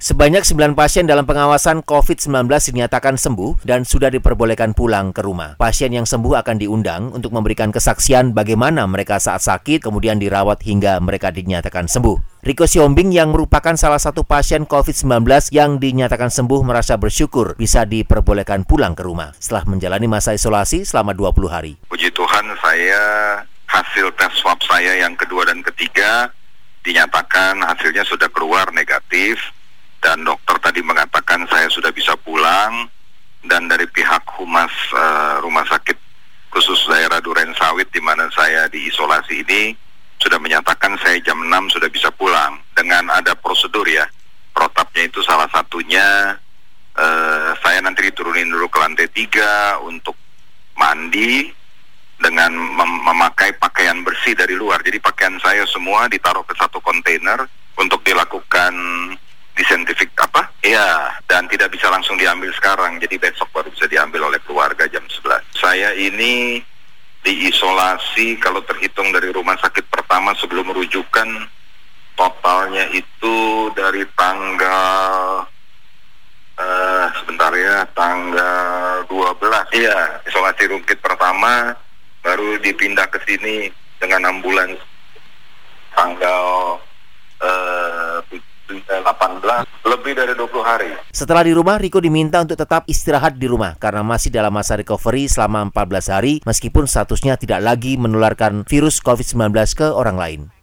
Sebanyak 9 pasien dalam pengawasan COVID-19 dinyatakan sembuh dan sudah diperbolehkan pulang ke rumah. Pasien yang sembuh akan diundang untuk memberikan kesaksian bagaimana mereka saat sakit kemudian dirawat hingga mereka dinyatakan sembuh. Riko Siombing yang merupakan salah satu pasien COVID-19 yang dinyatakan sembuh merasa bersyukur bisa diperbolehkan pulang ke rumah setelah menjalani masa isolasi selama 20 hari. Puji Tuhan saya hasil tes swab saya yang kedua dan ketiga dinyatakan hasilnya sudah keluar negatif dan dokter tadi mengatakan saya sudah bisa pulang dan dari pihak humas uh, rumah sakit khusus daerah Duren Sawit di mana saya diisolasi ini sudah menyatakan saya jam 6 sudah bisa pulang dengan ada prosedur ya protapnya itu salah satunya uh, saya nanti diturunin dulu ke lantai tiga untuk mandi dengan mem memakai pakaian bersih dari luar jadi pakaian saya semua ditaruh ke satu kontainer untuk dilakukan? Iya, dan tidak bisa langsung diambil sekarang. Jadi besok baru bisa diambil oleh keluarga jam 11. Saya ini diisolasi kalau terhitung dari rumah sakit pertama sebelum rujukan totalnya itu dari tanggal uh, sebentar ya tanggal 12 iya isolasi rumkit pertama baru dipindah ke sini dengan ambulans tanggal uh, 18 lebih dari 20 hari. Setelah di rumah, Riko diminta untuk tetap istirahat di rumah karena masih dalam masa recovery selama 14 hari meskipun statusnya tidak lagi menularkan virus COVID-19 ke orang lain.